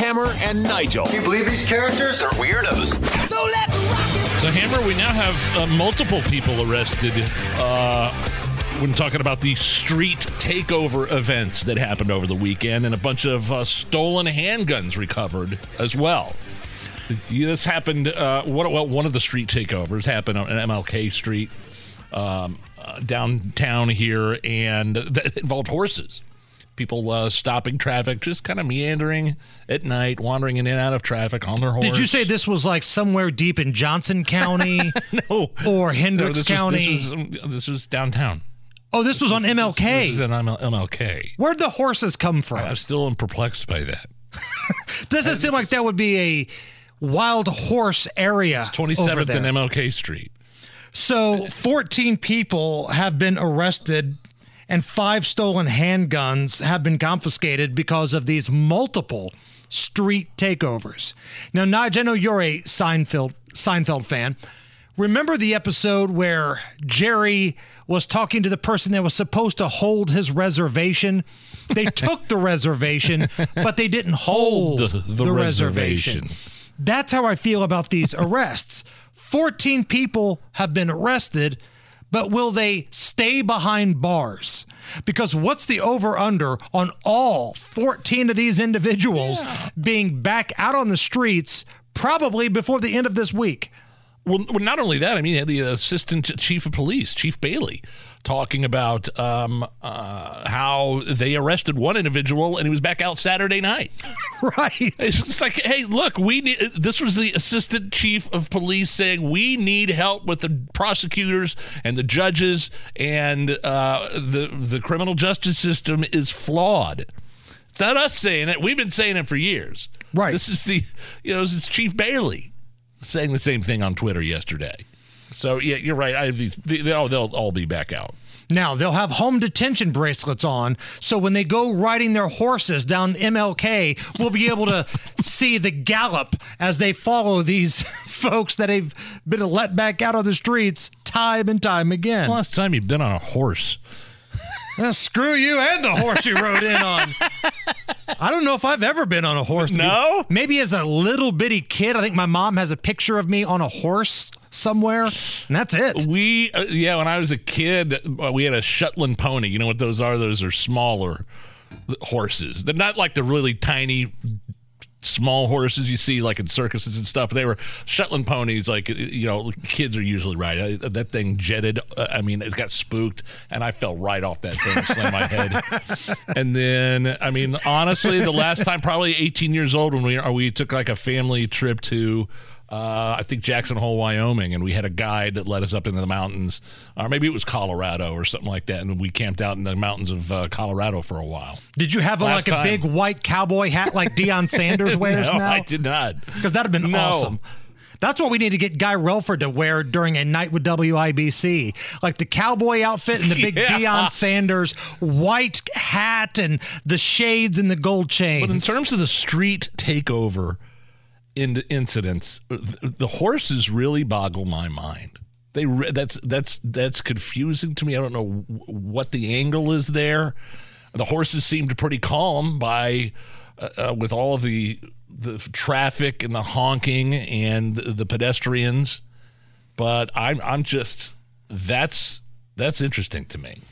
Hammer, and Nigel. Can you believe these characters are weirdos? So let's rock it. So, Hammer, we now have uh, multiple people arrested uh, when talking about the street takeover events that happened over the weekend and a bunch of uh, stolen handguns recovered as well. This happened, uh, what, well, one of the street takeovers happened on MLK Street um, uh, downtown here, and that involved horses people uh, stopping traffic, just kind of meandering at night, wandering in and out of traffic on their horse. Did you say this was like somewhere deep in Johnson County? no. Or Hendricks no, this County? Was, this, was, this was downtown. Oh, this, was on MLK. This, this is on MLK. Where'd the horses come from? I'm still perplexed by that. Doesn't seem like that would be a wild horse area. It's 27th and MLK Street. So 14 people have been arrested and five stolen handguns have been confiscated because of these multiple street takeovers. Now, Nigel, I know you're a Seinfeld Seinfeld fan. Remember the episode where Jerry was talking to the person that was supposed to hold his reservation? They took the reservation, but they didn't hold, the, the, the reservation. reservation. That's how I feel about these arrests. 14 people have been arrested but will they stay behind bars? Because what's the over under on all 14 of these individuals yeah. being back out on the streets probably before the end of this week? Well, not only that, I mean, the assistant chief of police, Chief Bailey, talking about um, uh, how they arrested one individual and he was back out Saturday night. right. It's like, hey, look, we need, this was the assistant chief of police saying we need help with the prosecutors and the judges and uh, the the criminal justice system is flawed. It's not us saying it. We've been saying it for years. Right. This is the, you know, this is Chief Bailey saying the same thing on Twitter yesterday. So yeah, you're right. I, they'll, they'll all be back out. Now, they'll have home detention bracelets on, so when they go riding their horses down MLK, we'll be able to see the gallop as they follow these folks that have been let back out of the streets time and time again. last time you've been on a horse? Uh, screw you and the horse you rode in on. I don't know if I've ever been on a horse. No? Maybe as a little bitty kid. I think my mom has a picture of me on a horse somewhere, and that's it. We, uh, yeah, when I was a kid, uh, we had a Shetland pony. You know what those are? Those are smaller horses. They're not like the really tiny small horses you see like in circuses and stuff. They were Shetland ponies, like you know, kids are usually right. that thing jetted. Uh, I mean, it got spooked, and I fell right off that thing, and slammed my head. And then, I mean, honestly, the last time, probably 18 years old, when we we took like a family trip to uh, I think Jackson Hole, Wyoming, and we had a guide that led us up into the mountains, or maybe it was Colorado or something like that, and we camped out in the mountains of uh, Colorado for a while. Did you have a, like time. a big white cowboy hat like Deion Sanders wears no, now? I did not. Because that'd have been no. awesome. That's what we need to get Guy Relford to wear during a night with WIBC. Like the cowboy outfit and the big yeah. Deion Sanders white hat and the shades and the gold chains. But in terms of the street takeover in incidents, the horses really boggle my mind. They that's that's that's confusing to me. I don't know what the angle is there. The horses seemed pretty calm by uh, uh, with all of the the traffic and the honking and the pedestrians, but I'm I'm just that's that's interesting to me.